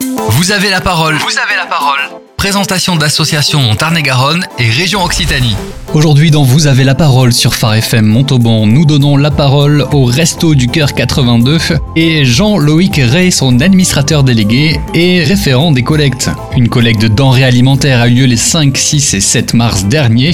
Vous avez la parole. Vous avez la parole. Présentation d'associations Tarn-et-Garonne et région Occitanie. Aujourd'hui dans Vous avez la parole sur Phare FM Montauban, nous donnons la parole au Resto du Cœur 82 et Jean-Loïc Ray, son administrateur délégué et référent des collectes. Une collecte de denrées alimentaires a eu lieu les 5, 6 et 7 mars dernier.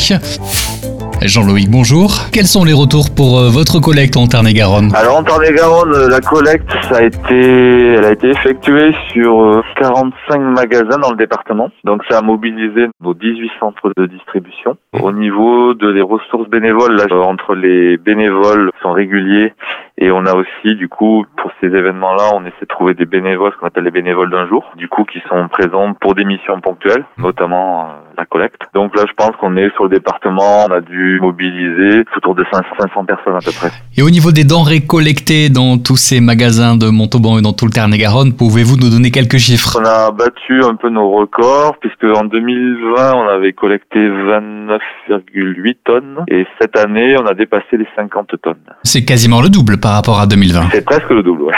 Jean-Loïc, bonjour. Quels sont les retours pour euh, votre collecte en Tarn-et-Garonne? Alors en Tarn-et-Garonne, euh, la collecte, ça a été, elle a été effectuée sur 45 euh, magasins dans le département. Donc ça a mobilisé nos 18 centres de distribution. Au niveau de les ressources bénévoles, là, entre les bénévoles sont réguliers et on a aussi, du coup, pour ces événements-là, on essaie de trouver des bénévoles, ce qu'on appelle les bénévoles d'un jour, du coup, qui sont présents pour des missions ponctuelles, notamment la collecte. Donc là, je pense qu'on est sur le département, on a dû mobiliser autour de 500 personnes à peu près. Et au niveau des denrées collectées dans tous ces magasins de Montauban et dans tout le Tarn-et-Garonne, pouvez-vous nous donner quelques chiffres? On a battu un peu nos records, puisque en 2020, on avait collecté 29,8 tonnes, et cette année, on a dépassé les 50 tonnes. C'est quasiment le double par rapport à 2020. C'est presque le double, ouais.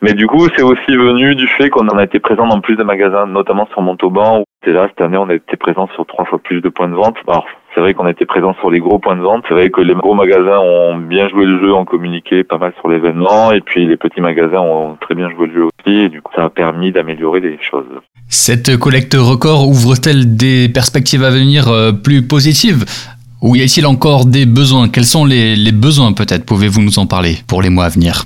Mais du coup, c'est aussi venu du fait qu'on en a été présent dans plus de magasins, notamment sur Montauban. Et là, cette année, on a été présent sur trois fois plus de points de vente. Alors, c'est vrai qu'on a été présent sur les gros points de vente. C'est vrai que les gros magasins ont bien joué le jeu, ont communiqué pas mal sur l'événement. Et puis, les petits magasins ont très bien joué le jeu aussi. Et du coup, ça a permis d'améliorer les choses. Cette collecte record ouvre-t-elle des perspectives à venir euh, plus positives? Ou y a-t-il encore des besoins? Quels sont les, besoins peut-être? Pouvez-vous nous en parler pour les mois à venir?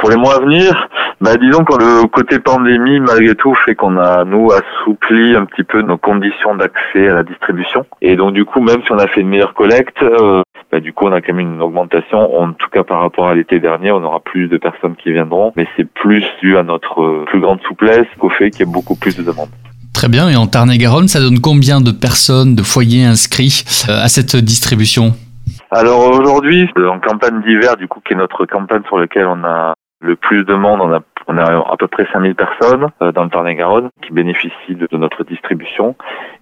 Pour les mois à venir, bah, disons que le côté pandémie, malgré tout, fait qu'on a, nous, assoupli un petit peu nos conditions d'accès à la distribution. Et donc, du coup, même si on a fait une meilleure collecte, euh, bah, du coup, on a quand même une augmentation. En tout cas, par rapport à l'été dernier, on aura plus de personnes qui viendront. Mais c'est plus dû à notre euh, plus grande souplesse qu'au fait qu'il y ait beaucoup plus de demandes. Très bien. Et en Tarn-et-Garonne, ça donne combien de personnes, de foyers inscrits euh, à cette distribution? Alors aujourd'hui, en campagne d'hiver, du coup, qui est notre campagne sur laquelle on a le plus de monde, on a, on a à peu près 5000 personnes euh, dans le Tarn-et-Garonne qui bénéficient de, notre distribution.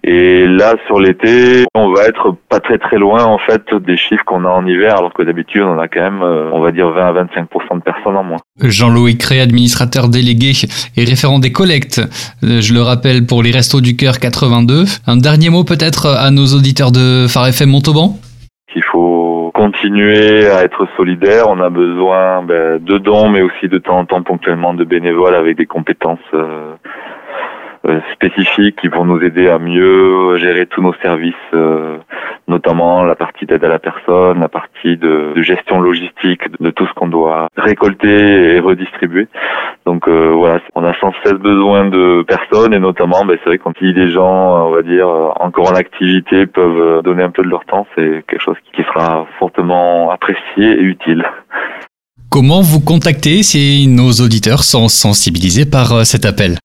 Et là, sur l'été, on va être pas très très loin en fait des chiffres qu'on a en hiver, alors que d'habitude, on a quand même, euh, on va dire 20 à 25% de personnes en moins. Jean-Louis Cré, administrateur délégué et référent des collectes, euh, je le rappelle pour les Restos du Cœur 82. Un dernier mot peut-être à nos auditeurs de Phare Montauban? Continuer à être solidaire. On a besoin ben, de dons, mais aussi de temps en temps ponctuellement de bénévoles avec des compétences euh, euh, spécifiques qui vont nous aider à mieux gérer tous nos services, euh, notamment la partie d'aide à la personne, la partie de, gestion logistique de tout ce qu'on doit récolter et redistribuer. Donc euh, voilà, on a sans cesse besoin de personnes et notamment, ben, c'est vrai y a des gens, on va dire, encore en activité peuvent donner un peu de leur temps, c'est quelque chose qui sera fortement apprécié et utile. Comment vous contacter si nos auditeurs sont sensibilisés par cet appel?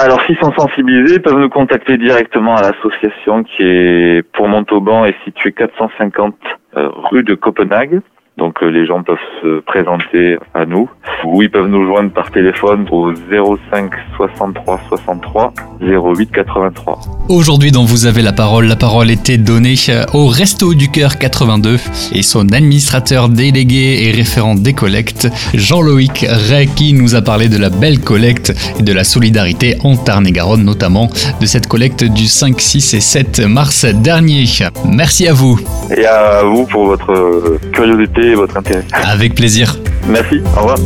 Alors, s'ils sont sensibilisés, ils peuvent nous contacter directement à l'association qui est pour Montauban et située 450 euh, rue de Copenhague. Donc euh, les gens peuvent se présenter à nous ou ils peuvent nous joindre par téléphone au 05 63 63 08 83. Aujourd'hui, dont vous avez la parole, la parole était donnée euh, au Resto du Cœur 82 et son administrateur délégué et référent des collectes, Jean-Loïc Ray, qui nous a parlé de la belle collecte et de la solidarité en Tarn-et-Garonne, notamment de cette collecte du 5, 6 et 7 mars dernier. Merci à vous. Et à vous pour votre curiosité et votre intérêt. Avec plaisir. Merci, au revoir.